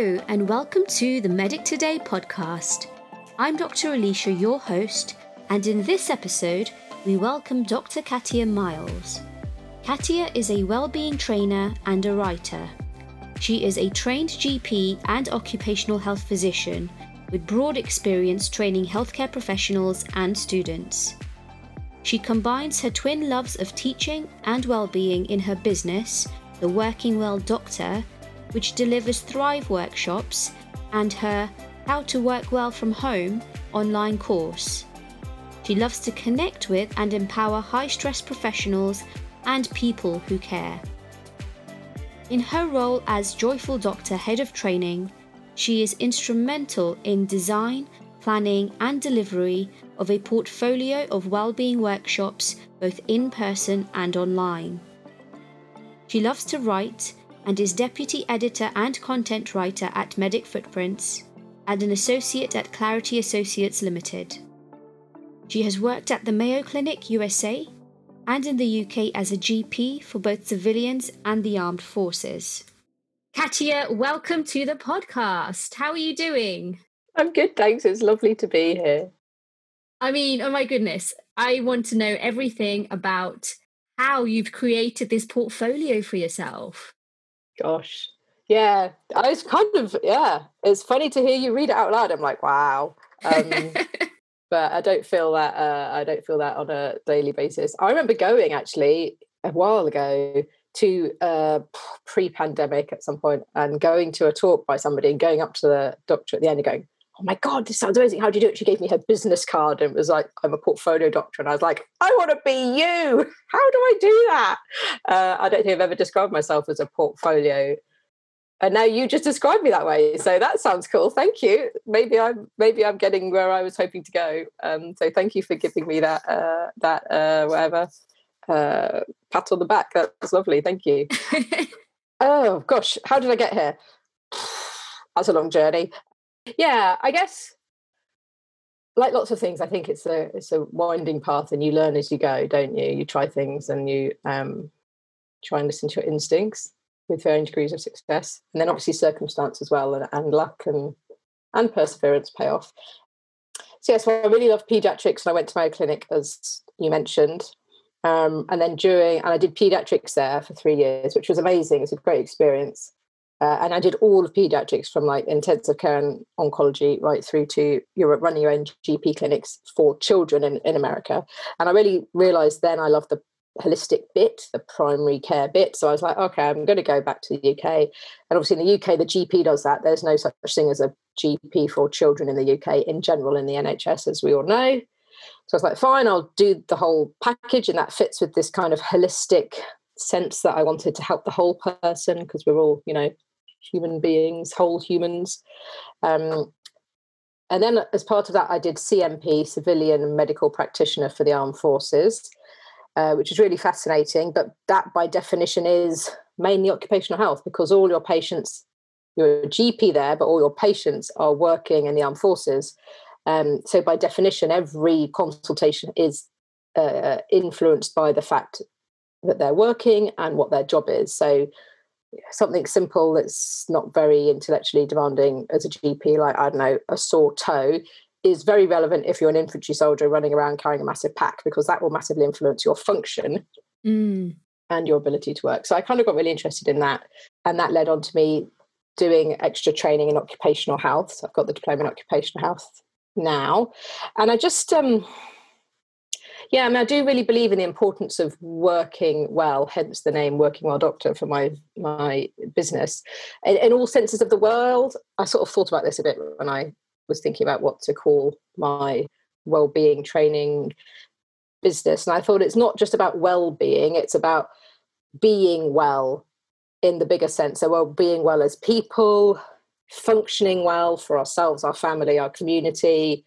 Hello, and welcome to the Medic Today podcast. I'm Dr. Alicia, your host, and in this episode, we welcome Dr. Katya Miles. Katya is a well-being trainer and a writer. She is a trained GP and occupational health physician with broad experience training healthcare professionals and students. She combines her twin loves of teaching and well-being in her business, The Working Well Doctor, which delivers Thrive workshops, and her How to Work Well from Home online course. She loves to connect with and empower high stress professionals and people who care. In her role as Joyful Doctor Head of Training, she is instrumental in design, planning, and delivery of a portfolio of well-being workshops both in person and online. She loves to write and is deputy editor and content writer at Medic Footprints and an associate at Clarity Associates Limited. She has worked at the Mayo Clinic USA and in the UK as a GP for both civilians and the armed forces. Katya, welcome to the podcast. How are you doing? I'm good, thanks. It's lovely to be here. I mean, oh my goodness, I want to know everything about how you've created this portfolio for yourself. Gosh. Yeah, I was kind of, yeah, it's funny to hear you read it out loud. I'm like, wow. Um, but I don't feel that uh, I don't feel that on a daily basis. I remember going actually a while ago to uh, pre-pandemic at some point and going to a talk by somebody and going up to the doctor at the end and going, "Oh my god, this sounds amazing! How do you do it?" She gave me her business card and it was like, "I'm a portfolio doctor," and I was like, "I want to be you! How do I do that?" Uh, I don't think I've ever described myself as a portfolio. And now you just described me that way. So that sounds cool. Thank you. Maybe i'm maybe i'm getting where i was hoping to go. Um, so thank you for giving me that uh, that uh, whatever uh, pat on the back. That's lovely. Thank you. Oh gosh how did i get here? That's a long journey yeah i guess like lots of things i think it's a it's a winding path and you learn as you go don't you you try things and you um, try and listen to your instincts with varying degrees of success. And then obviously circumstance as well and, and luck and and perseverance pay off. So yeah, so I really love pediatrics and I went to Mayo Clinic as you mentioned. Um, and then during and I did pediatrics there for three years, which was amazing. It's a great experience. Uh, and I did all of pediatrics from like intensive care and oncology right through to you're running your own GP clinics for children in, in America. And I really realized then I love the holistic bit, the primary care bit. So I was like, okay, I'm going to go back to the UK. And obviously in the UK, the GP does that. There's no such thing as a GP for children in the UK in general in the NHS, as we all know. So I was like, fine, I'll do the whole package. And that fits with this kind of holistic sense that I wanted to help the whole person because we're all, you know, human beings, whole humans. Um, and then as part of that, I did CMP, civilian medical practitioner for the armed forces. Uh, which is really fascinating. But that, by definition, is mainly occupational health because all your patients, you're a GP there, but all your patients are working in the armed forces. Um, so, by definition, every consultation is uh, influenced by the fact that they're working and what their job is. So, something simple that's not very intellectually demanding as a GP, like I don't know, a sore toe, is very relevant if you're an infantry soldier running around carrying a massive pack because that will massively influence your function mm. and your ability to work. So I kind of got really interested in that. And that led on to me doing extra training in occupational health. So I've got the diploma in occupational health now. And I just, um, yeah, I mean, I do really believe in the importance of working well, hence the name Working Well Doctor for my my business. In, in all senses of the world, I sort of thought about this a bit when I was thinking about what to call my well-being training business and i thought it's not just about well-being it's about being well in the bigger sense so well being well as people functioning well for ourselves our family our community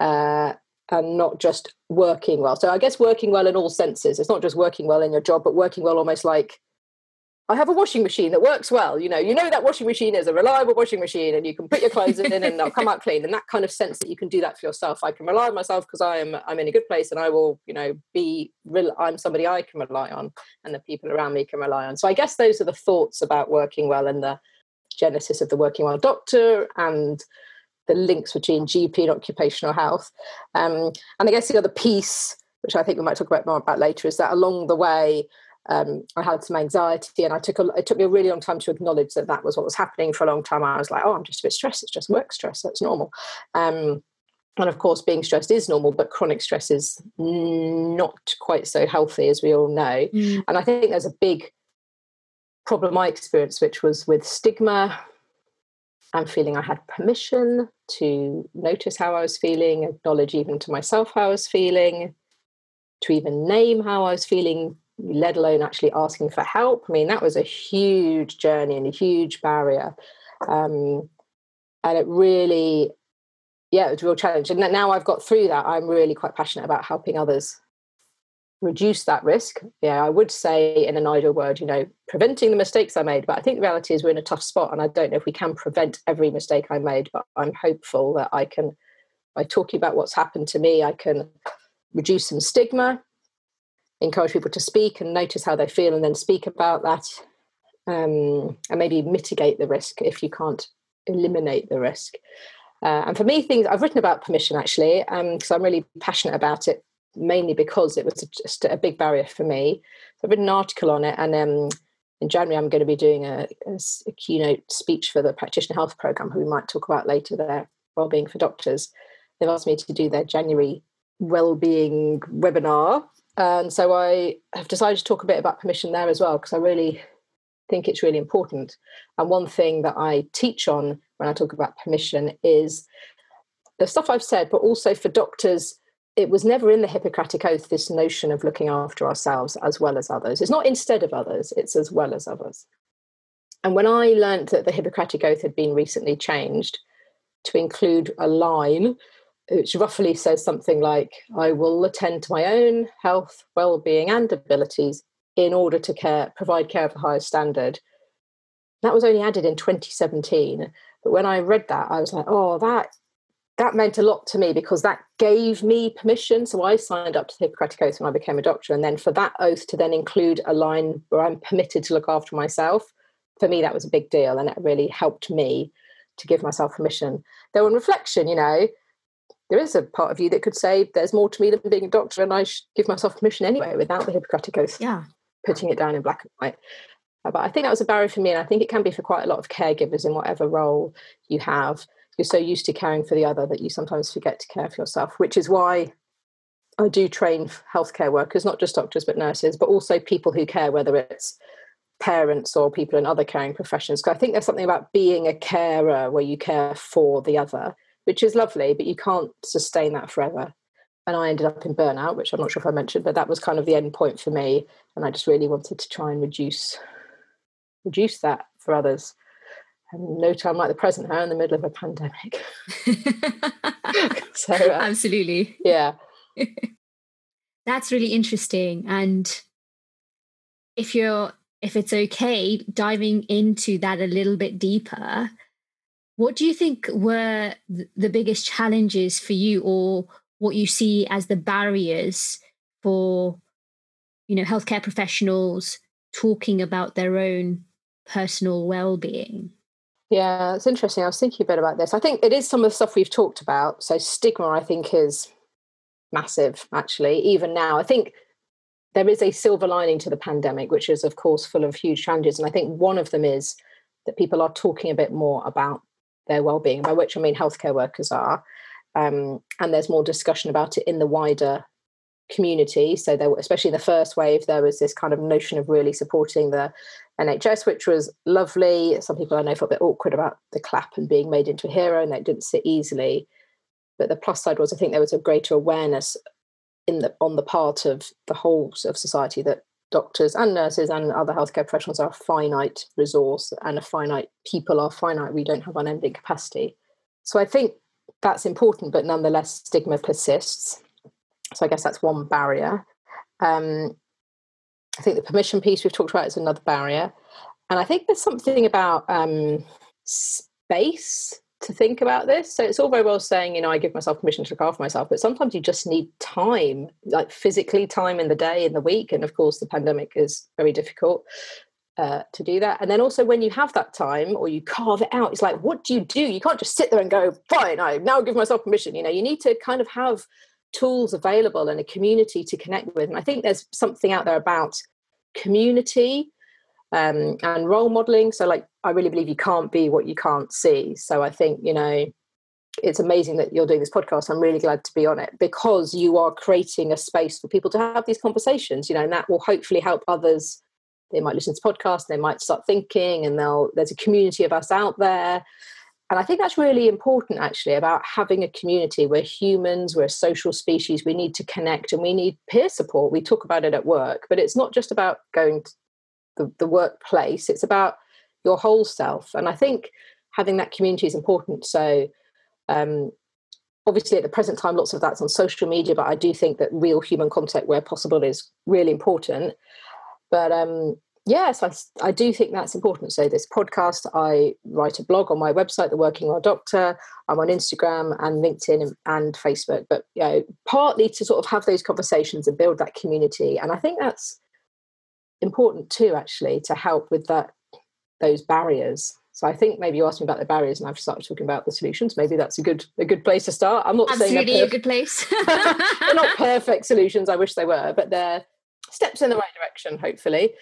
uh, and not just working well so i guess working well in all senses it's not just working well in your job but working well almost like I have a washing machine that works well. You know, you know that washing machine is a reliable washing machine, and you can put your clothes in and they'll come out clean. And that kind of sense that you can do that for yourself. I can rely on myself because I am I'm in a good place, and I will, you know, be real. I'm somebody I can rely on, and the people around me can rely on. So I guess those are the thoughts about working well and the genesis of the working well doctor and the links between GP and occupational health. Um, and I guess the other piece, which I think we might talk about more about later, is that along the way, um, I had some anxiety, and I took a, it took me a really long time to acknowledge that that was what was happening. For a long time, I was like, "Oh, I'm just a bit stressed. It's just work stress. That's normal." Um, and of course, being stressed is normal, but chronic stress is not quite so healthy, as we all know. Mm. And I think there's a big problem I experienced, which was with stigma and feeling I had permission to notice how I was feeling, acknowledge even to myself how I was feeling, to even name how I was feeling, let alone actually asking for help. I mean, that was a huge journey and a huge barrier. Um, and it really, yeah, it was a real challenge. And now I've got through that, I'm really quite passionate about helping others reduce that risk. Yeah, I would say in an ideal word, you know, preventing the mistakes I made. But I think the reality is we're in a tough spot, and I don't know if we can prevent every mistake I made. But I'm hopeful that I can, by talking about what's happened to me, I can reduce some stigma, encourage people to speak and notice how they feel, and then speak about that, um, and maybe mitigate the risk if you can't eliminate the risk. Uh, and for me, things I've written about permission actually, because um, I'm really passionate about it mainly because it was just a big barrier for me. So I've written an article on it, and um, in January I'm going to be doing a, a, a, keynote speech for the practitioner health program, who we might talk about later. Their well-being for doctors. They've asked me to do their January well-being webinar, and so I have decided to talk a bit about permission there as well because I really think it's really important. And one thing that I teach on when I talk about permission is the stuff I've said, but also for doctors it was never in the Hippocratic Oath, this notion of looking after ourselves as well as others. It's not instead of others, it's as well as others. And when I learned that the Hippocratic Oath had been recently changed to include a line which roughly says something like, I will attend to my own health, well being, and abilities in order to care, provide care of the highest standard. That was only added in 2017. But when I read that, I was like, oh, that that meant a lot to me because that gave me permission. So I signed up to the Hippocratic Oath when I became a doctor. And then for that oath to then include a line where I'm permitted to look after myself, for me, that was a big deal. And it really helped me to give myself permission. Though, in reflection, you know, there is a part of you that could say there's more to me than being a doctor and I should give myself permission anyway without the Hippocratic Oath yeah. putting it down in black and white. Uh, but I think that was a barrier for me. And I think it can be for quite a lot of caregivers in whatever role you have you're so used to caring for the other that you sometimes forget to care for yourself, which is why I do train healthcare workers, not just doctors, but nurses, but also people who care, whether it's parents or people in other caring professions. Because I think there's something about being a carer where you care for the other, which is lovely, but you can't sustain that forever. And I ended up in burnout, which I'm not sure if I mentioned, but that was kind of the end point for me. And I just really wanted to try and reduce reduce that for others no time like the present now in the middle of a pandemic. so uh, absolutely, yeah. That's really interesting. And if you're if it's okay, diving into that a little bit deeper, what do you think were the biggest challenges for you, or what you see as the barriers for, you know, healthcare professionals talking about their own personal well-being? Yeah, it's interesting. I was thinking a bit about this. I think it is some of the stuff we've talked about. So stigma, I think, is massive. Actually, even now, I think there is a silver lining to the pandemic, which is, of course, full of huge challenges. And I think one of them is that people are talking a bit more about their well-being, by which I mean healthcare workers are, um, and there's more discussion about it in the wider community. So there, especially in the first wave, there was this kind of notion of really supporting the NHS, which was lovely. Some people I know felt a bit awkward about the clap and being made into a hero, and that didn't sit easily. But the plus side was I think there was a greater awareness in the on the part of the whole of society that doctors and nurses and other healthcare professionals are a finite resource and a finite people are finite. We don't have unending capacity. So I think that's important, but nonetheless, stigma persists. So I guess that's one barrier. Um, I think the permission piece we've talked about is another barrier. And I think there's something about um, space to think about this. So it's all very well saying, you know, I give myself permission to look after myself, but sometimes you just need time, like physically time in the day, in the week. And of course, the pandemic is very difficult. uh, to do that. And then also when you have that time or you carve it out, it's like, what do you do? You can't just sit there and go, fine, I now give myself permission. You know, you need to kind of have tools available and a community to connect with. And I think there's something out there about community um, and role modeling. So, like, I really believe you can't be what you can't see. So, I think, you know, it's amazing that you're doing this podcast. I'm really glad to be on it because you are creating a space for people to have these conversations, you know, and that will hopefully help others they might listen to podcasts they might start thinking and they'll there's a community of us out there and i think that's really important actually about having a community we're humans we're a social species we need to connect and we need peer support. We talk about it at work but it's not just about going to the, the workplace it's about your whole self. And i think having that community is important. So um, obviously at the present time lots of that's on social media but i do think that real human contact where possible is really important. But um, yes, I, I do think that's important. So this podcast, I write a blog on my website, The Working Well Doctor. I'm on Instagram and LinkedIn and, and Facebook. But you know, partly to sort of have those conversations and build that community. And I think that's important too, actually, to help with that those barriers. So I think maybe you asked me about the barriers, and I've started talking about the solutions. Maybe that's a good a good place to start. I'm not Absolutely saying a good place. they're not perfect solutions. I wish they were, but they're steps in the right direction, hopefully.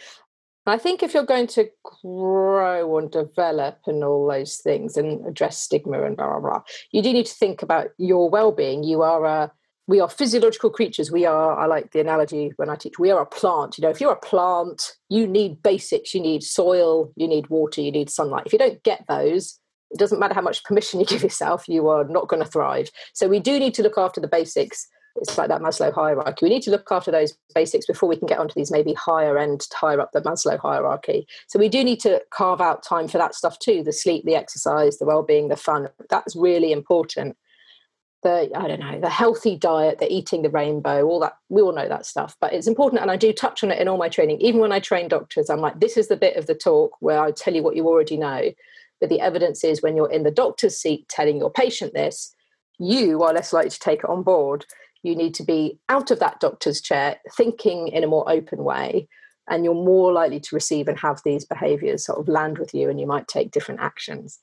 I think if you're going to grow and develop and all those things and address stigma and blah blah blah, you do need to think about your well-being. You are a we are physiological creatures. We are, I like the analogy when I teach, we are a plant. You know, if you're a plant, you need basics. You need soil, you need water, you need sunlight. If you don't get those, it doesn't matter how much permission you give yourself, you are not going to thrive. So we do need to look after the basics it's like that Maslow hierarchy. We need to look after those basics before we can get onto these maybe higher end, higher up the Maslow hierarchy. So we do need to carve out time for that stuff too the sleep, the exercise, the well being, the fun. That's really important. The, I don't know, the healthy diet, the eating the rainbow, all that, we all know that stuff. But it's important. And I do touch on it in all my training. Even when I train doctors, I'm like, this is the bit of the talk where I tell you what you already know. But the evidence is when you're in the doctor's seat telling your patient this, you are less likely to take it on board you need to be out of that doctor's chair, thinking in a more open way, and you're more likely to receive and have these behaviors sort of land with you, and you might take different actions.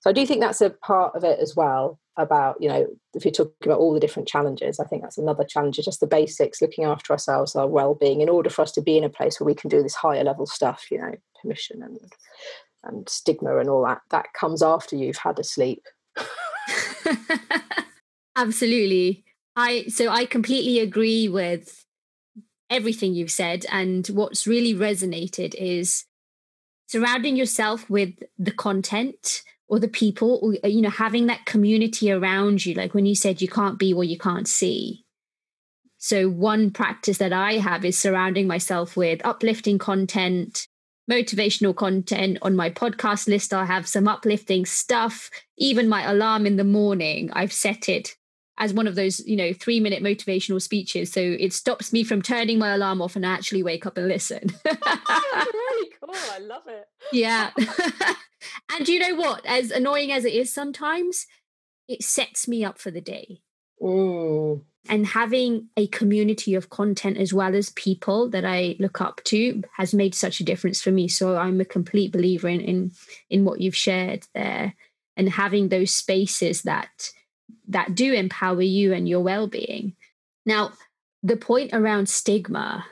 So I do think that's a part of it as well. About you know, if you're talking about all the different challenges, I think that's another challenge. Just the basics, looking after ourselves, our well-being, in order for us to be in a place where we can do this higher level stuff. You know, permission and and stigma and all that. That comes after you've had a sleep. Absolutely. I so I completely agree with everything you've said and what's really resonated is surrounding yourself with the content or the people or uh, you know having that community around you like when you said you can't be what you can't see. So one practice that i have is surrounding myself with uplifting content motivational content. On my podcast list i have some uplifting stuff. Even my alarm in the morning i've set it as one of those, you know, three minute motivational speeches. So it stops me from turning my alarm off and I actually wake up and listen. really cool. I love it. Yeah. and you know what? As annoying as it is sometimes, it sets me up for the day. Mm. And having a community of content as well as people that I look up to has made such a difference for me. So I'm a complete believer in in, in what you've shared there and having those spaces that that do empower you and your well-being. Now the point around stigma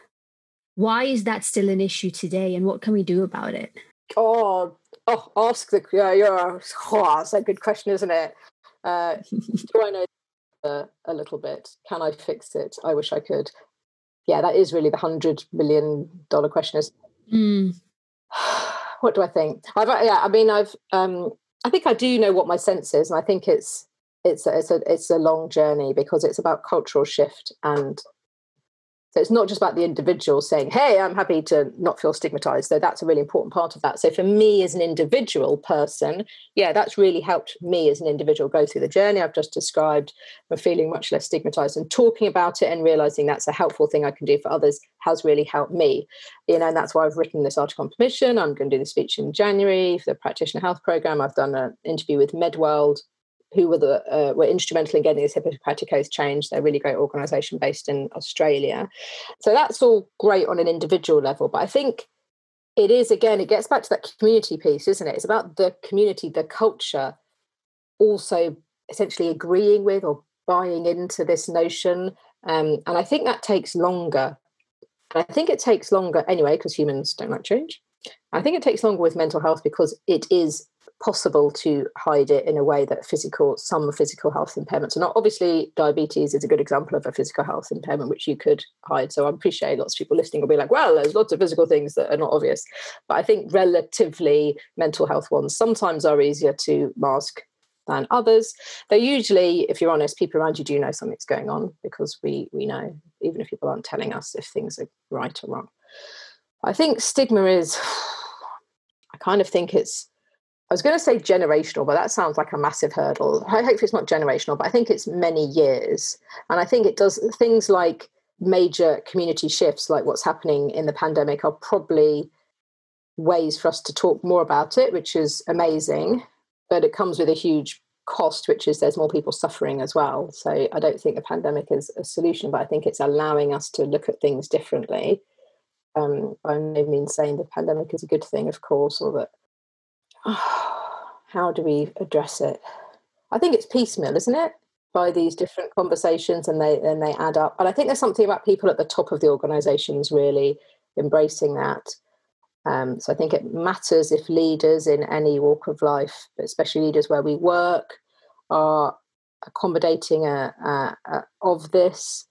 why is that still an issue today and what can we do about it? Oh oh ask the yeah yeah oh, that's a good question isn't it? Uh, do i know uh, a little bit? Can i fix it? I wish i could. Yeah that is really the hundred million dollar question is mm. what do i think? I've yeah i mean i've um i think i do know what my sense is and i think it's it's a, it's a it's a long journey because it's about cultural shift and so it's not just about the individual saying hey i'm happy to not feel stigmatized so that's a really important part of that. So for me as an individual person yeah that's really helped me as an individual go through the journey i've just described i'm feeling much less stigmatized and talking about it and realizing that's a helpful thing i can do for others has really helped me. You know and that's why i've written this article on permission. I'm going to do the speech in january for the practitioner health program. I've done an interview with medworld who were the uh, were instrumental in getting this Hippocratic Oath changed. They're a really great organisation based in Australia. So that's all great on an individual level. But I think it is again, it gets back to that community piece, isn't it? It's about the community, the culture, also essentially agreeing with or buying into this notion. Um, and I think that takes longer. I think it takes longer anyway, because humans don't like change. I think it takes longer with mental health because it is possible to hide it in a way that physical some physical health impairments are not. Obviously diabetes is a good example of a physical health impairment which you could hide so i appreciate lots of people listening will be like well there's lots of physical things that are not obvious. But i think relatively mental health ones sometimes are easier to mask than others. Though usually if you're honest people around you do know something's going on because we we know even if people aren't telling us if things are right or wrong. I think stigma is i kind of think it's I was going to say generational, but that sounds like a massive hurdle. I hope it's not generational, but I think it's many years. And I think it does things like major community shifts, like what's happening in the pandemic, are probably ways for us to talk more about it, which is amazing. But it comes with a huge cost, which is there's more people suffering as well. So I don't think the pandemic is a solution, but I think it's allowing us to look at things differently. Um, by no means saying the pandemic is a good thing, of course, or that how do we address it? I think it's piecemeal, isn't it? By these different conversations, and they and they add up. And I think there's something about people at the top of the organisations really embracing that. Um, so I think it matters if leaders in any walk of life, especially leaders where we work, are accommodating a, a, a, of this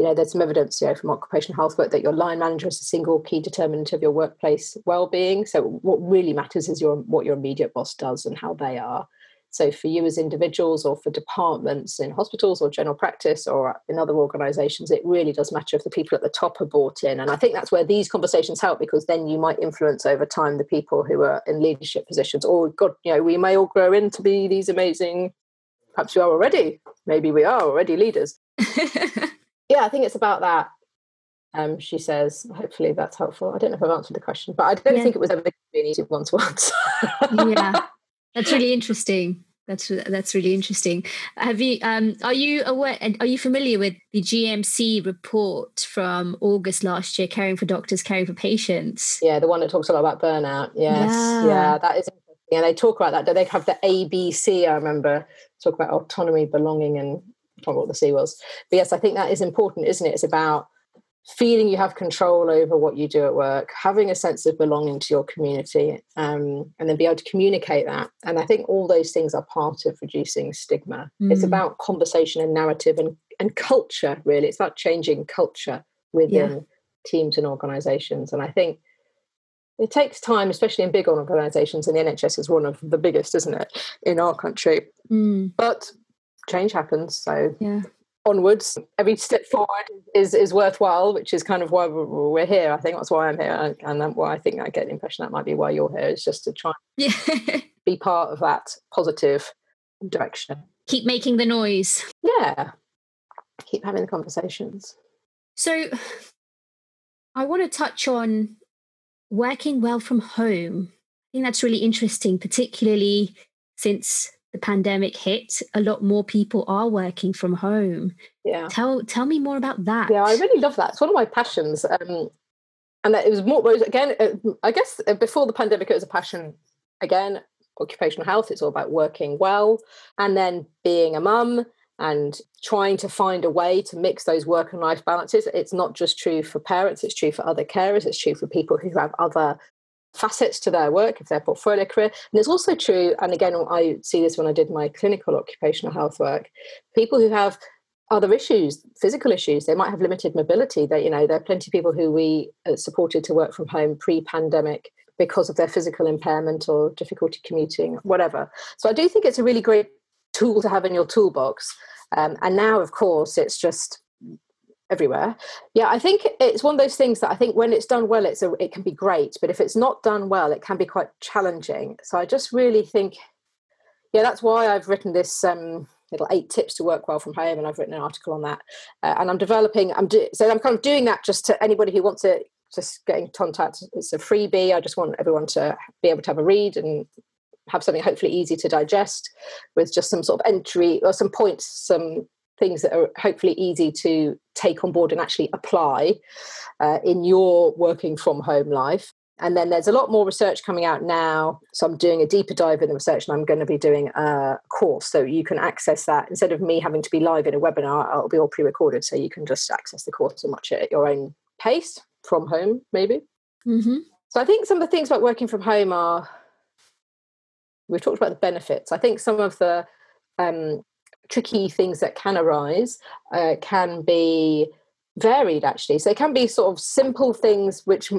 you know, there's some evidence, you know, from occupational health work that your line manager is a single key determinant of your workplace well-being. So what really matters is your what your immediate boss does and how they are. So for you as individuals or for departments in hospitals or general practice or in other organizations, it really does matter if the people at the top are bought in. And I think that's where these conversations help because then you might influence over time the people who are in leadership positions. Or God, you know, we may all grow into be these amazing, perhaps we are already, maybe we are already leaders. yeah, I think it's about that. Um, she says, hopefully that's helpful. I don't know if I've answered the question, but I don't yeah. think it was ever an easy one to answer. yeah, that's really interesting. That's that's really interesting. Have you um are you aware are you familiar with the GMC report from August last year, caring for doctors, caring for patients? Yeah, the one that talks a lot about burnout. Yes, yeah, yeah that is interesting. And they talk about that. They have the ABC. I remember talk about autonomy, belonging, and remember what the C was. But yes, I think that is important, isn't it? It's about feeling you have control over what you do at work, having a sense of belonging to your community, um, and then be able to communicate that. And I think all those things are part of reducing stigma. Mm. It's about conversation and narrative and, and culture, really. It's about changing culture within yeah. teams and organizations. And I think it takes time, especially in big organizations, and the NHS is one of the biggest, isn't it, in our country. Mm. But change happens. So yeah. onwards, every step forward is is worthwhile, which is kind of why we're here. I think that's why I'm here, and why I think I get the impression that might be why you're here is just to try yeah. be part of that positive direction. Keep making the noise. Yeah, keep having the conversations. So, I want to touch on working well from home. I think that's really interesting, particularly since the pandemic hit, a lot more people are working from home. Yeah. Tell tell me more about that. Yeah, I really love that. It's one of my passions. Um, and that it was more again. Uh, I guess uh, before the pandemic, it was a passion. Again, occupational health. It's all about working well, and then being a mum and trying to find a way to mix those work and life balances. It's not just true for parents; it's true for other carers. It's true for people who have other facets to their work, if their portfolio career. And it's also true, and again, I see this when I did my clinical occupational health work, people who have other issues, physical issues, they might have limited mobility. That you know, there are plenty of people who we uh, supported to work from home pre-pandemic because of their physical impairment or difficulty commuting, whatever. So I do think it's a really great tool to have in your toolbox. Um, and now, of course, it's just everywhere. Yeah, I think it's one of those things that I think when it's done well, it's a, it can be great, but if it's not done well, it can be quite challenging. So I just really think, yeah, that's why I've written this um, little eight tips to work well from home, and I've written an article on that. Uh, and I'm developing. I'm do, so I'm kind of doing that just to anybody who wants to just get in contact. It's a freebie. I just want everyone to be able to have a read and have something hopefully easy to digest with just some sort of entry or some points, some things that are hopefully easy to take on board and actually apply uh, in your working from home life. And then there's a lot more research coming out now. So I'm doing a deeper dive in the research and I'm going to be doing a course. So you can access that instead of me having to be live in a webinar, it'll be all pre recorded. So you can just access the course and watch it at your own pace from home, maybe. Mm-hmm. So I think some of the things about working from home are we've talked about the benefits. I think some of the um, tricky things that can arise uh, can be varied actually. So it can be sort of simple things which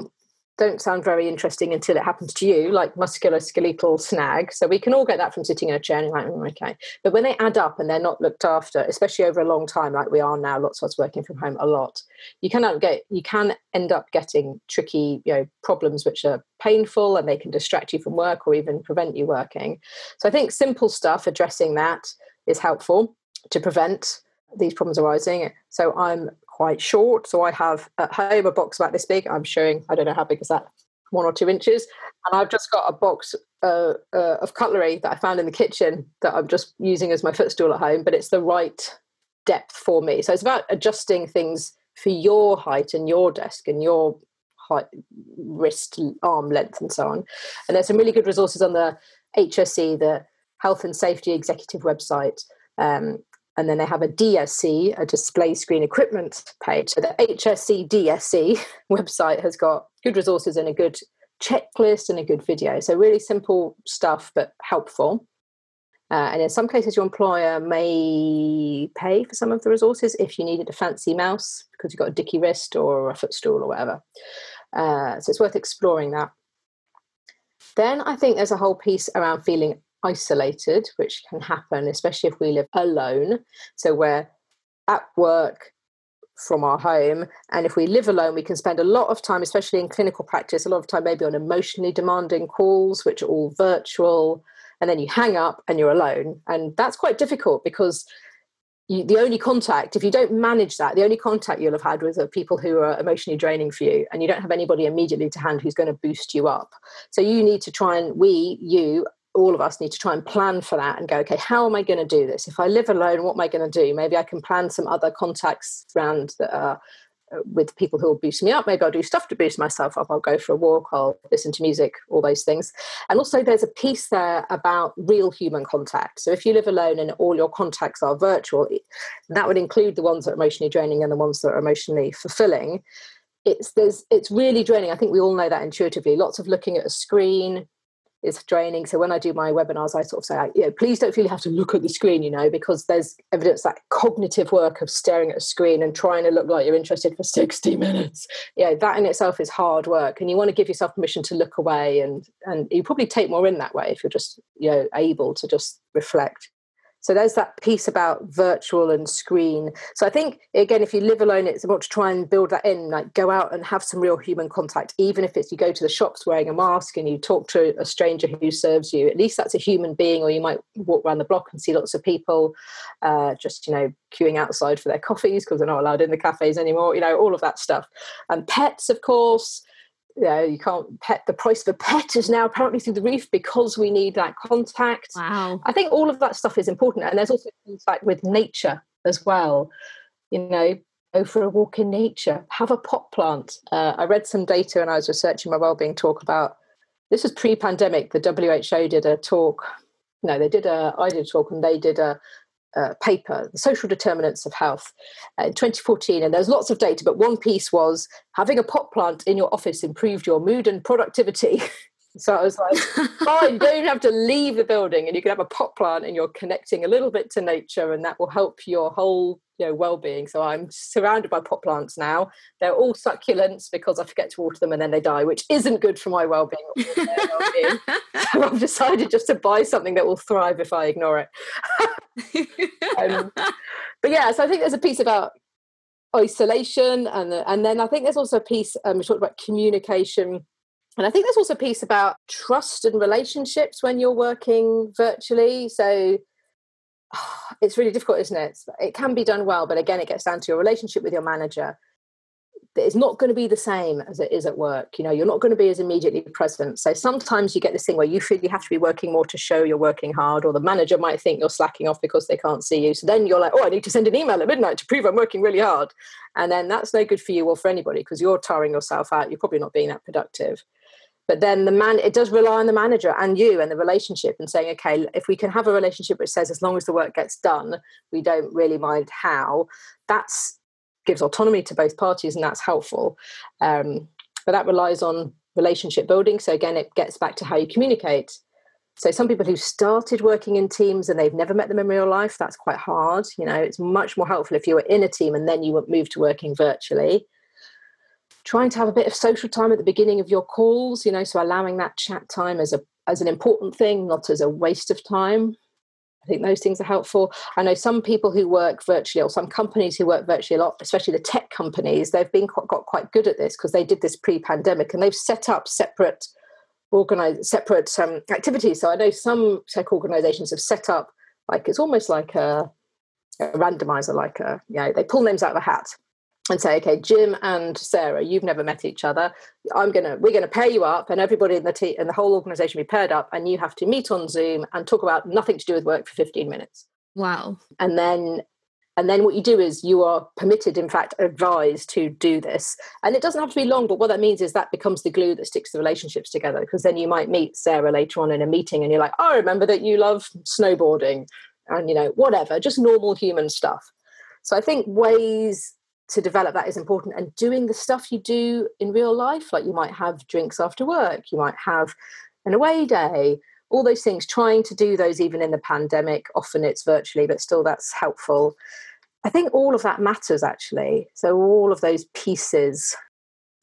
don't sound very interesting until it happens to you, like musculoskeletal snag. So we can all get that from sitting in a chair and like, mm, okay. But when they add up and they're not looked after, especially over a long time, like we are now, lots of us working from home a lot, you cannot get you can end up getting tricky, you know, problems which are painful and they can distract you from work or even prevent you working. So I think simple stuff addressing that is helpful to prevent these problems arising. So I'm quite short. So I have at home a box about this big. I'm showing, I don't know how big is that, one or two inches. And I've just got a box uh, uh, of cutlery that I found in the kitchen that I'm just using as my footstool at home, but it's the right depth for me. So it's about adjusting things for your height and your desk and your height, wrist, arm length, and so on. And there's some really good resources on the HSE, the Health and Safety Executive website. Um, and then they have a DSE, a display screen equipment page. So the HSE DSE website has got good resources and a good checklist and a good video. So really simple stuff, but helpful. Uh, and in some cases, your employer may pay for some of the resources if you needed a fancy mouse because you've got a dicky wrist or a footstool or whatever. Uh, so it's worth exploring that. Then I think there's a whole piece around feeling isolated, which can happen, especially if we live alone. So we're at work from our home. And if we live alone, we can spend a lot of time, especially in clinical practice, a lot of time maybe on emotionally demanding calls, which are all virtual. And then you hang up and you're alone. And that's quite difficult because you, the only contact, if you don't manage that, the only contact you'll have had with are people who are emotionally draining for you, and you don't have anybody immediately to hand who's going to boost you up. So you need to try and, we, you, all of us need to try and plan for that and go, okay, how am I going to do this? If I live alone, what am I going to do? Maybe I can plan some other contacts around that are uh, with people who will boost me up. Maybe I'll do stuff to boost myself up. I'll go for a walk. I'll listen to music, all those things. And also, there's a piece there about real human contact. So if you live alone and all your contacts are virtual, that would include the ones that are emotionally draining and the ones that are emotionally fulfilling. It's there's it's really draining. I think we all know that intuitively. Lots of looking at a screen, is draining. So when I do my webinars, I sort of say, you know, please don't feel you have to look at the screen, you know, because there's evidence that cognitive work of staring at a screen and trying to look like you're interested for 60 minutes. Yeah, that in itself is hard work. And you want to give yourself permission to look away and and you probably take more in that way if you're just, you know, able to just reflect. So there's that piece about virtual and screen. So I think again, if you live alone, it's important to try and build that in, like go out and have some real human contact, even if it's you go to the shops wearing a mask and you talk to a stranger who serves you. At least that's a human being, or you might walk around the block and see lots of people uh, just you know queuing outside for their coffees because they're not allowed in the cafes anymore. You know all of that stuff. And pets, of course you know, you can't pet the price of a pet is now apparently through the roof because we need that contact. Wow. I think all of that stuff is important. And there's also things like with nature as well. You know, go for a walk in nature, have a pot plant. Uh, I read some data and I was researching my wellbeing talk about this was pre-pandemic. The WHO did a talk. No, they did a. I did a talk, and they did a uh, paper, The Social Determinants of Health, uh, in 2014. And there's lots of data, but one piece was having a pot plant in your office improved your mood and productivity. so I was like, fine, you don't have to leave the building and you can have a pot plant and you're connecting a little bit to nature and that will help your whole you know, well-being. So I'm surrounded by pot plants now. They're all succulents because I forget to water them and then they die, which isn't good for my well-being. well-being. so I've decided just to buy something that will thrive if I ignore it. um, but yeah, so I think there's a piece about isolation, and and then I think there's also a piece um, we talked about communication. And I think there's also a piece about trust and relationships when you're working virtually. So it's really difficult, isn't it? It can be done well, but again, it gets down to your relationship with your manager it's not going to be the same as it is at work. You know, you're not going to be as immediately present. So sometimes you get this thing where you feel you have to be working more to show you're working hard, or the manager might think you're slacking off because they can't see you. So then you're like, oh, I need to send an email at midnight to prove I'm working really hard. And then that's no good for you or for anybody because you're tiring yourself out. You're probably not being that productive. But then the man it does rely on the manager and you and the relationship and saying okay if we can have a relationship which says as long as the work gets done we don't really mind how that's gives autonomy to both parties and that's helpful. Um, but that relies on relationship building. So again it gets back to how you communicate. So some people who started working in teams and they've never met them in real life that's quite hard you know it's much more helpful if you were in a team and then you move to working virtually trying to have a bit of social time at the beginning of your calls you know so allowing that chat time as a as an important thing not as a waste of time. I think those things are helpful. I know some people who work virtually or some companies who work virtually a lot especially the tech companies they've been got quite good at this because they did this pre-pandemic and they've set up separate organize separate um, activities. So i know some tech organizations have set up like it's almost like a, a randomizer like a you know they pull names out of a hat and say, okay, Jim and Sarah, you've never met each other. I'm gonna, we're gonna pair you up, and everybody in the team and the whole organisation be paired up, and you have to meet on Zoom and talk about nothing to do with work for 15 minutes. Wow. And then, and then what you do is you are permitted, in fact, advised to do this. And it doesn't have to be long, but what that means is that becomes the glue that sticks the relationships together. Because then you might meet Sarah later on in a meeting, and you're like, oh, I remember that you love snowboarding, and you know, whatever, just normal human stuff. So I think ways to develop that is important. And doing the stuff you do in real life like you might have drinks after work you might have an away day all those things trying to do those even in the pandemic often it's virtually but still that's helpful. I think all of that matters actually. So all of those pieces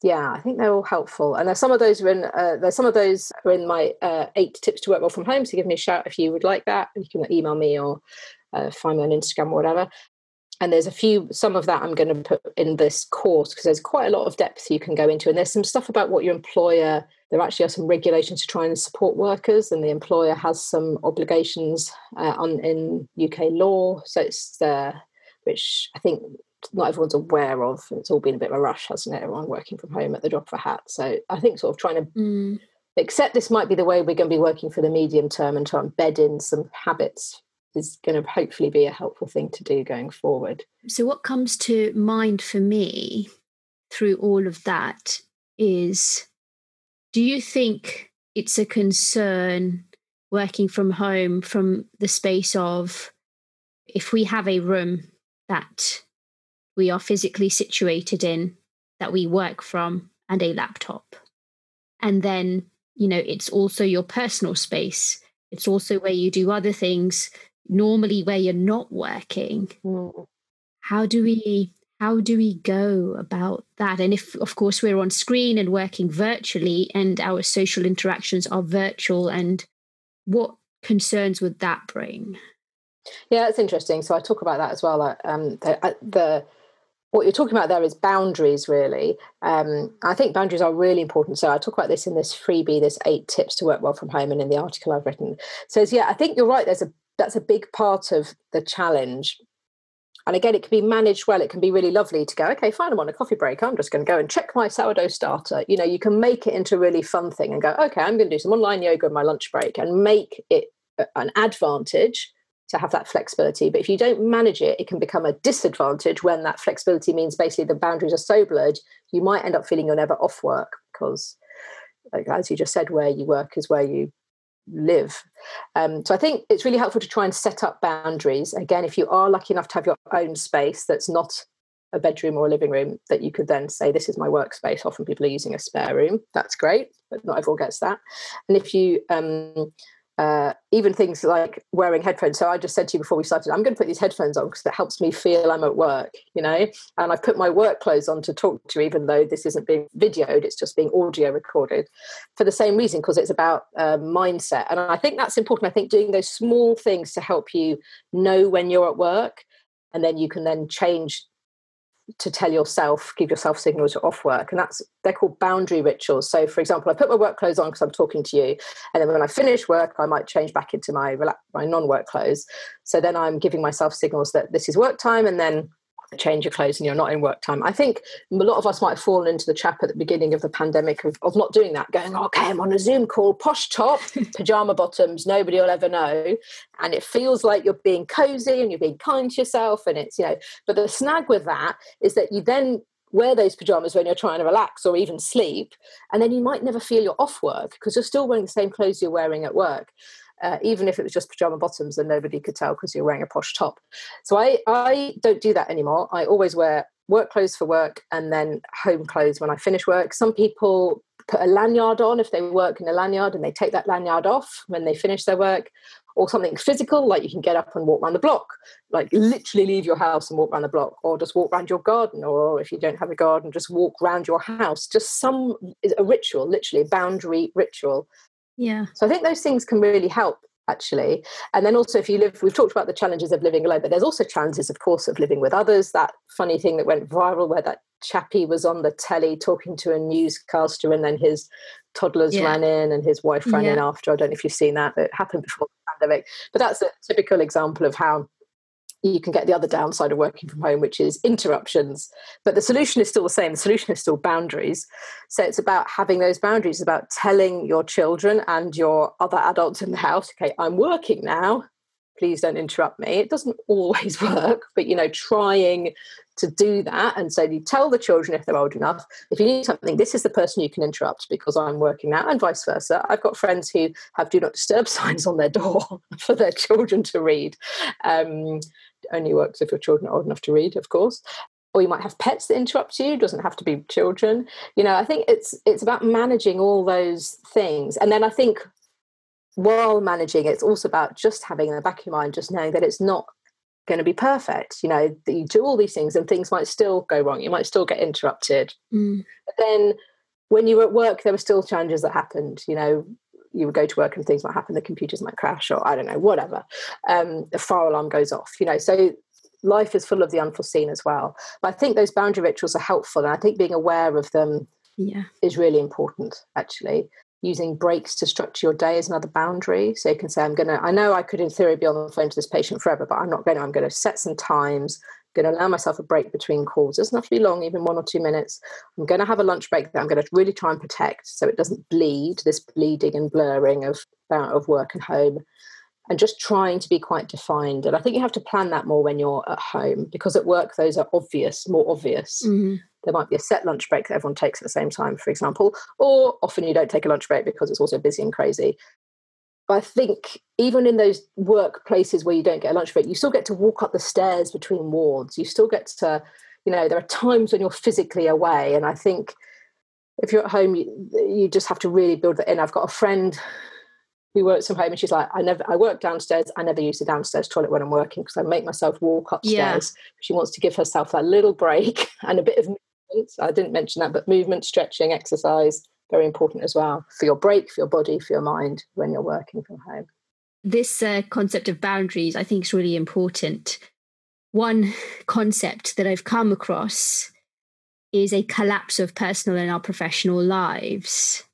yeah i think they're all helpful. And there's some of those are in uh, there's some of those are in my uh, eight tips to work well from home. So give me a shout if you would like that. You can email me or uh, find me on instagram or whatever and there's a few some of that i'm going to put in this course because there's quite a lot of depth you can go into. And there's some stuff about what your employer there actually are some regulations to try and support workers and the employer has some obligations uh, on in uk law. So it's there which i think not everyone's aware of. It's all been a bit of a rush hasn't it? Everyone working from home at the drop of a hat. So i think sort of trying to mm. accept this might be the way we're going to be working for the medium term and try and bed in some habits is going to hopefully be a helpful thing to do going forward. So, what comes to mind for me through all of that is do you think it's a concern working from home from the space of if we have a room that we are physically situated in, that we work from, and a laptop? And then, you know, it's also your personal space. It's also where you do other things normally where you're not working. Mm. how do we how do we go about that? And if of course we're on screen and working virtually and our social interactions are virtual and what concerns would that bring? Yeah that's interesting. So i talk about that as well um, the, uh, the what you're talking about there is boundaries really. Um, i think boundaries are really important. So i talk about this in this freebie this eight tips to work well from home and in the article i've written. Says yeah i think you're right there's a that's a big part of the challenge. And again, it can be managed well. It can be really lovely to go, okay, fine, I'm on a coffee break. I'm just going to go and check my sourdough starter. You know, you can make it into a really fun thing and go, okay, I'm going to do some online yoga in my lunch break and make it an advantage to have that flexibility. But if you don't manage it, it can become a disadvantage when that flexibility means basically the boundaries are so blurred, you might end up feeling you're never off work because, like, as you just said, where you work is where you live. Um, so I think it's really helpful to try and set up boundaries. Again, if you are lucky enough to have your own space that's not a bedroom or a living room, that you could then say, This is my workspace. Often people are using a spare room. That's great, but not everyone gets that. And if you um, uh, even things like wearing headphones. So I just said to you before we started, I'm going to put these headphones on because that helps me feel I'm at work, you know. And I've put my work clothes on to talk to you, even though this isn't being videoed; it's just being audio recorded, for the same reason because it's about uh, mindset. And I think that's important. I think doing those small things to help you know when you're at work, and then you can then change to tell yourself, give yourself signals you're off work. And that's they're called boundary rituals. So for example, I put my work clothes on because I'm talking to you. And then when I finish work, I might change back into my my non-work clothes. So then I'm giving myself signals that this is work time and then change your clothes and you're not in work time. I think a lot of us might have fallen into the trap at the beginning of the pandemic of, of not doing that, going, okay, I'm on a Zoom call, posh top, pajama bottoms, nobody will ever know. And it feels like you're being cozy and you're being kind to yourself. And it's, you know, but the snag with that is that you then wear those pajamas when you're trying to relax or even sleep and then you might never feel you're off work because you're still wearing the same clothes you're wearing at work uh, even if it was just pajama bottoms and nobody could tell because you're wearing a posh top. So i i don't do that anymore. I always wear work clothes for work and then home clothes when i finish work. Some people put a lanyard on if they work in a lanyard and they take that lanyard off when they finish their work or something physical like you can get up and walk around the block. Like literally leave your house and walk around the block or just walk around your garden or if you don't have a garden just walk around your house. Just some a ritual literally a boundary ritual yeah so i think those things can really help actually and then also if you live we've talked about the challenges of living alone but there's also challenges of course of living with others that funny thing that went viral where that chappie was on the telly talking to a newscaster and then his toddlers yeah. ran in and his wife ran yeah. in after. I don't know if you've seen that. It happened before the pandemic. But that's a typical example of how you can get the other downside of working from home, which is interruptions. But the solution is still the same. The solution is still boundaries. So it's about having those boundaries, it's about telling your children and your other adults in the house, okay, I'm working now please don't interrupt me. It doesn't always work, but you know, trying to do that. And so you tell the children if they're old enough, if you need something, this is the person you can interrupt because I'm working now, and vice versa. I've got friends who have do not disturb signs on their door for their children to read. Um, only works if your children are old enough to read, of course or you might have pets that interrupt you it doesn't have to be children you know i think it's it's about managing all those things and then i think while managing, it's also about just having in the back of your mind, just knowing that it's not going to be perfect. You know, that you do all these things and things might still go wrong. You might still get interrupted. Mm. But then when you were at work, there were still challenges that happened. You know, you would go to work and things might happen, the computers might crash, or I don't know, whatever. Um, the fire alarm goes off, you know. So life is full of the unforeseen as well. But I think those boundary rituals are helpful. And I think being aware of them yeah. is really important, actually using breaks to structure your day is another boundary. So you can say, I'm going to, I know I could in theory be on the phone to this patient forever, but I'm not going to. I'm going to set some times, I'm going to allow myself a break between calls. It doesn't have to be long, even one or two minutes. I'm going to have a lunch break that I'm going to really try and protect so it doesn't bleed, this bleeding and blurring of, of work and home. And just trying to be quite defined. And I think you have to plan that more when you're at home because at work, those are obvious, more obvious. Mm-hmm there might be a set lunch break that everyone takes at the same time, for example, or often you don't take a lunch break because it's also busy and crazy. But I think even in those workplaces where you don't get a lunch break, you still get to walk up the stairs between wards. You still get to, you know, there are times when you're physically away. And I think if you're at home, you, you just have to really build that in. I've got a friend who works from home and she's like i never i work downstairs i never use the downstairs toilet when i'm working because i make myself walk upstairs yeah. she wants to give herself that little break and a bit of movement. I didn't mention that, but movement, stretching, exercise, very important as well for your break, for your body, for your mind when you're working from home. This uh, concept of boundaries, I think, is really important. One concept that I've come across is a collapse of personal and our professional lives.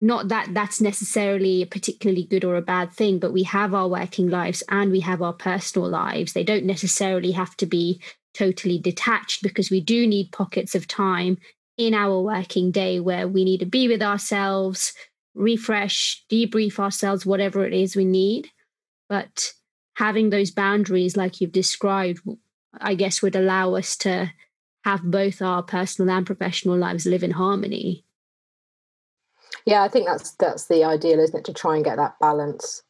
Not that that's necessarily a particularly good or a bad thing, but we have our working lives and we have our personal lives. They don't necessarily have to be totally detached because we do need pockets of time in our working day where we need to be with ourselves, refresh, debrief ourselves, whatever it is we need. But having those boundaries, like you've described, I guess would allow us to have both our personal and professional lives live in harmony. Yeah, I think that's that's the ideal, isn't it? To try and get that balance.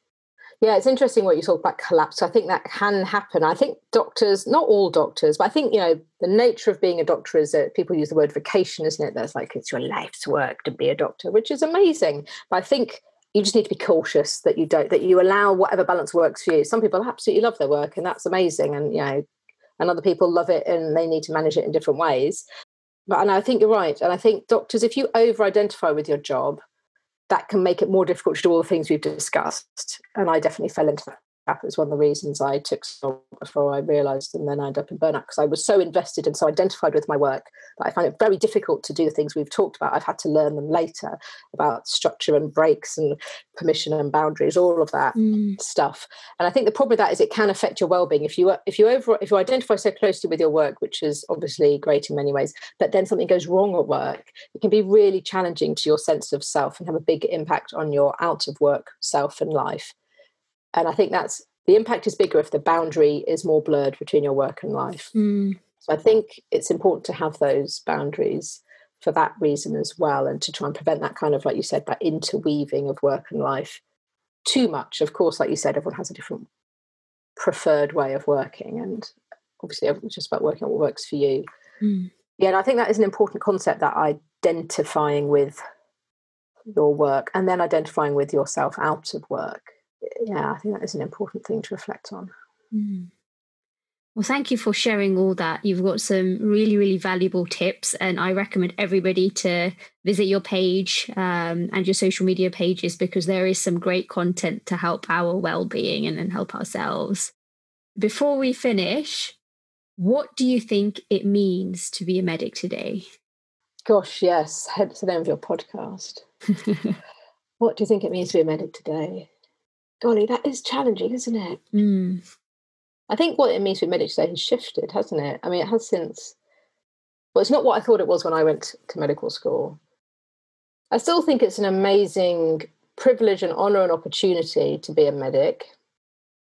Yeah, it's interesting what you talk about collapse. I think that can happen. I think doctors, not all doctors, but I think, you know, the nature of being a doctor is that people use the word vocation, isn't it? That's like it's your life's work to be a doctor, which is amazing. But I think you just need to be cautious that you don't, that you allow whatever balance works for you. Some people absolutely love their work and that's amazing. And, you know, and other people love it and they need to manage it in different ways. But and I think you're right. And I think doctors, if you over identify with your job, that can make it more difficult to do all the things we've discussed. And I definitely fell into that it was one of the reasons I took so before I realised, and then I ended up in burnout because I was so invested and so identified with my work that I find it very difficult to do the things we've talked about. I've had to learn them later about structure and breaks and permission and boundaries, all of that mm. stuff. And I think the problem with that is it can affect your well-being if you if you over if you identify so closely with your work, which is obviously great in many ways, but then something goes wrong at work, it can be really challenging to your sense of self and have a big impact on your out of work self and life. And I think that's the impact is bigger if the boundary is more blurred between your work and life. Mm. So I think it's important to have those boundaries for that reason as well, and to try and prevent that kind of, like you said, that interweaving of work and life too much. Of course, like you said, everyone has a different preferred way of working, and obviously, everyone's just about working out what works for you. Mm. Yeah, and I think that is an important concept that identifying with your work and then identifying with yourself out of work. Yeah, I think that is an important thing to reflect on. Mm. Well, thank you for sharing all that. You've got some really, really valuable tips, and I recommend everybody to visit your page um, and your social media pages because there is some great content to help our well-being and, and help ourselves. Before we finish, what do you think it means to be a medic today? Gosh, yes. Hence the name of your podcast. what do you think it means to be a medic today? Golly, that is challenging, isn't it? Mm. I think what it means with medic today has shifted, hasn't it? I mean, it has since. Well, it's not what I thought it was when I went to medical school. I still think it's an amazing privilege and honour and opportunity to be a medic.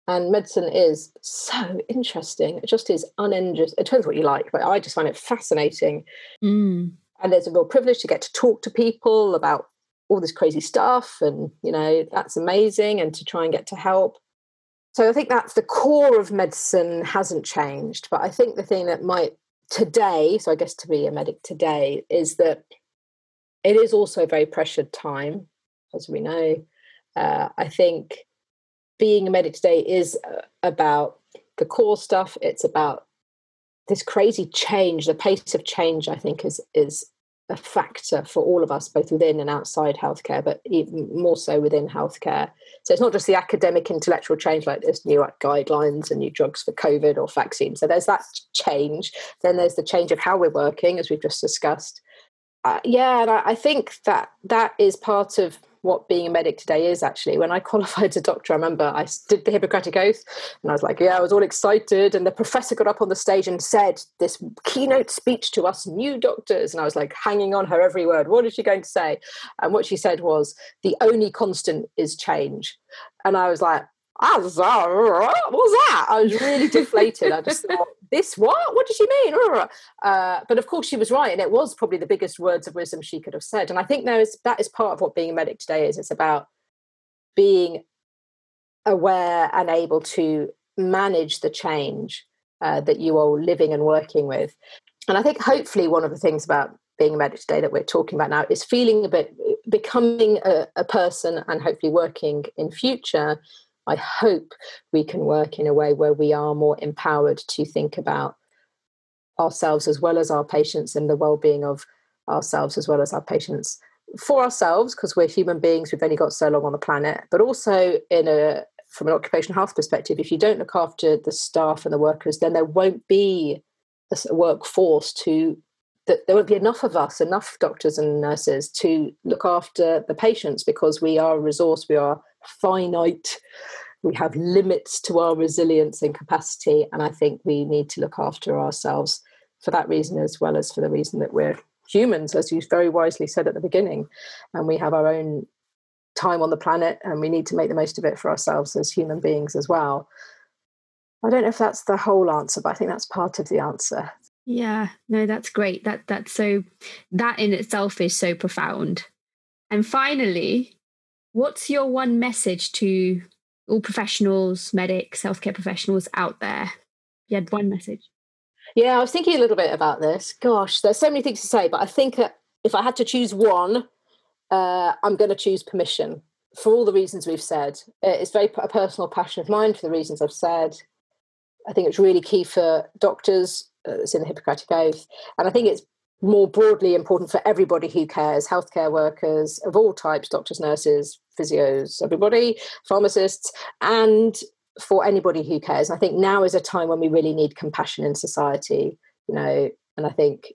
And medicine is so interesting. It just is unending. It depends what you like, but I just find it fascinating. Mm. And there's a real privilege to get to talk to people about all this crazy stuff. And, you know, that's amazing. And to try and get to help. So I think that's the core of medicine hasn't changed. But I think the thing that might today, so I guess to be a medic today, is that it is also a very pressured time, as we know. Uh, I think being a medic today is uh, about the core stuff. It's about this crazy change. The pace of change, I think, is is a factor for all of us, both within and outside healthcare, but even more so within healthcare. So it's not just the academic intellectual change like there's new guidelines and new drugs for COVID or vaccines. So there's that change. Then there's the change of how we're working, as we've just discussed. Uh, yeah, and I, I think that that is part of what being a medic today is actually. When I qualified as a doctor, I remember I did the Hippocratic Oath and I was like, yeah, I was all excited. And the professor got up on the stage and said this keynote speech to us new doctors. And I was like hanging on her every word. What is she going to say? And what she said was, the only constant is change. And I was like, what was that? I was really deflated. I just thought, this what? What does she mean? Uh, but of course, she was right, and it was probably the biggest words of wisdom she could have said. And I think there is that is part of what being a medic today is. It's about being aware and able to manage the change uh, that you are living and working with. And I think hopefully one of the things about being a medic today that we're talking about now is feeling a bit becoming a, a person and hopefully working in future I hope we can work in a way where we are more empowered to think about ourselves as well as our patients and the well-being of ourselves as well as our patients for ourselves because we're human beings we've only got so long on the planet but also in a from an occupational health perspective if you don't look after the staff and the workers then there won't be a workforce to that there won't be enough of us enough doctors and nurses to look after the patients because we are a resource we are finite. We have limits to our resilience and capacity. And I think we need to look after ourselves for that reason, as well as for the reason that we're humans, as you very wisely said at the beginning. And we have our own time on the planet and we need to make the most of it for ourselves as human beings as well. I don't know if that's the whole answer, but I think that's part of the answer. Yeah, no, that's great. That that's so that in itself is so profound. And finally, What's your one message to all professionals, medics, healthcare professionals out there? You had one message. Yeah, I was thinking a little bit about this. Gosh, there's so many things to say, but I think if I had to choose one, uh, I'm going to choose permission for all the reasons we've said. It's very a personal passion of mine for the reasons I've said. I think it's really key for doctors. Uh, it's in the Hippocratic Oath, and I think it's more broadly important for everybody who cares healthcare workers of all types doctors nurses physios everybody pharmacists and for anybody who cares. I think now is a time when we really need compassion in society you know and i think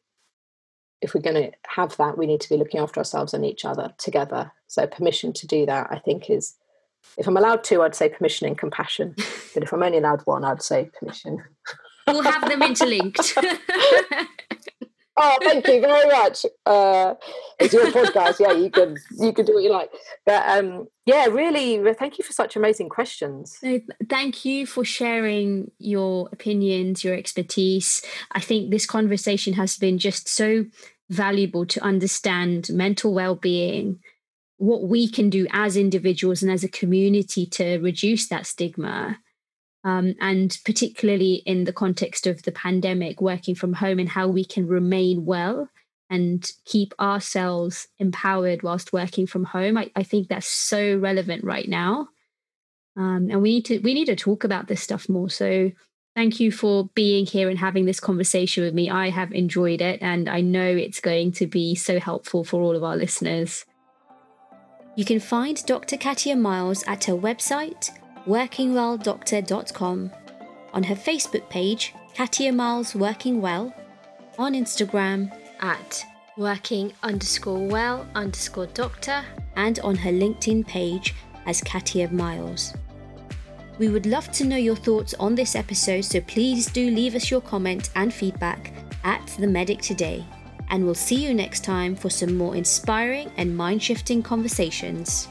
if we're going to have that we need to be looking after ourselves and each other together. So permission to do that i think is if i'm allowed to i'd say permission and compassion but if i'm only allowed one i'd say permission. We'll have them interlinked oh, thank you very much. Uh, it's your podcast. Yeah, you can you can do what you like. But um, yeah, really, thank you for such amazing questions. No, thank you for sharing your opinions, your expertise. I think this conversation has been just so valuable to understand mental well-being what we can do as individuals and as a community to reduce that stigma um, and particularly in the context of the pandemic, working from home and how we can remain well and keep ourselves empowered whilst working from home. I, I think that's so relevant right now. Um, and we need to we need to talk about this stuff more. So thank you for being here and having this conversation with me. I have enjoyed it and I know it's going to be so helpful for all of our listeners. You can find Dr. Katya Miles at her website workingwelldoctor.com, on her Facebook page, Katya Miles Working Well, on Instagram at working underscore well underscore doctor, and on her LinkedIn page as Katya Miles. We would love to know your thoughts on this episode, so please do leave us your comment and feedback at The Medic Today. And we'll see you next time for some more inspiring and mind shifting conversations.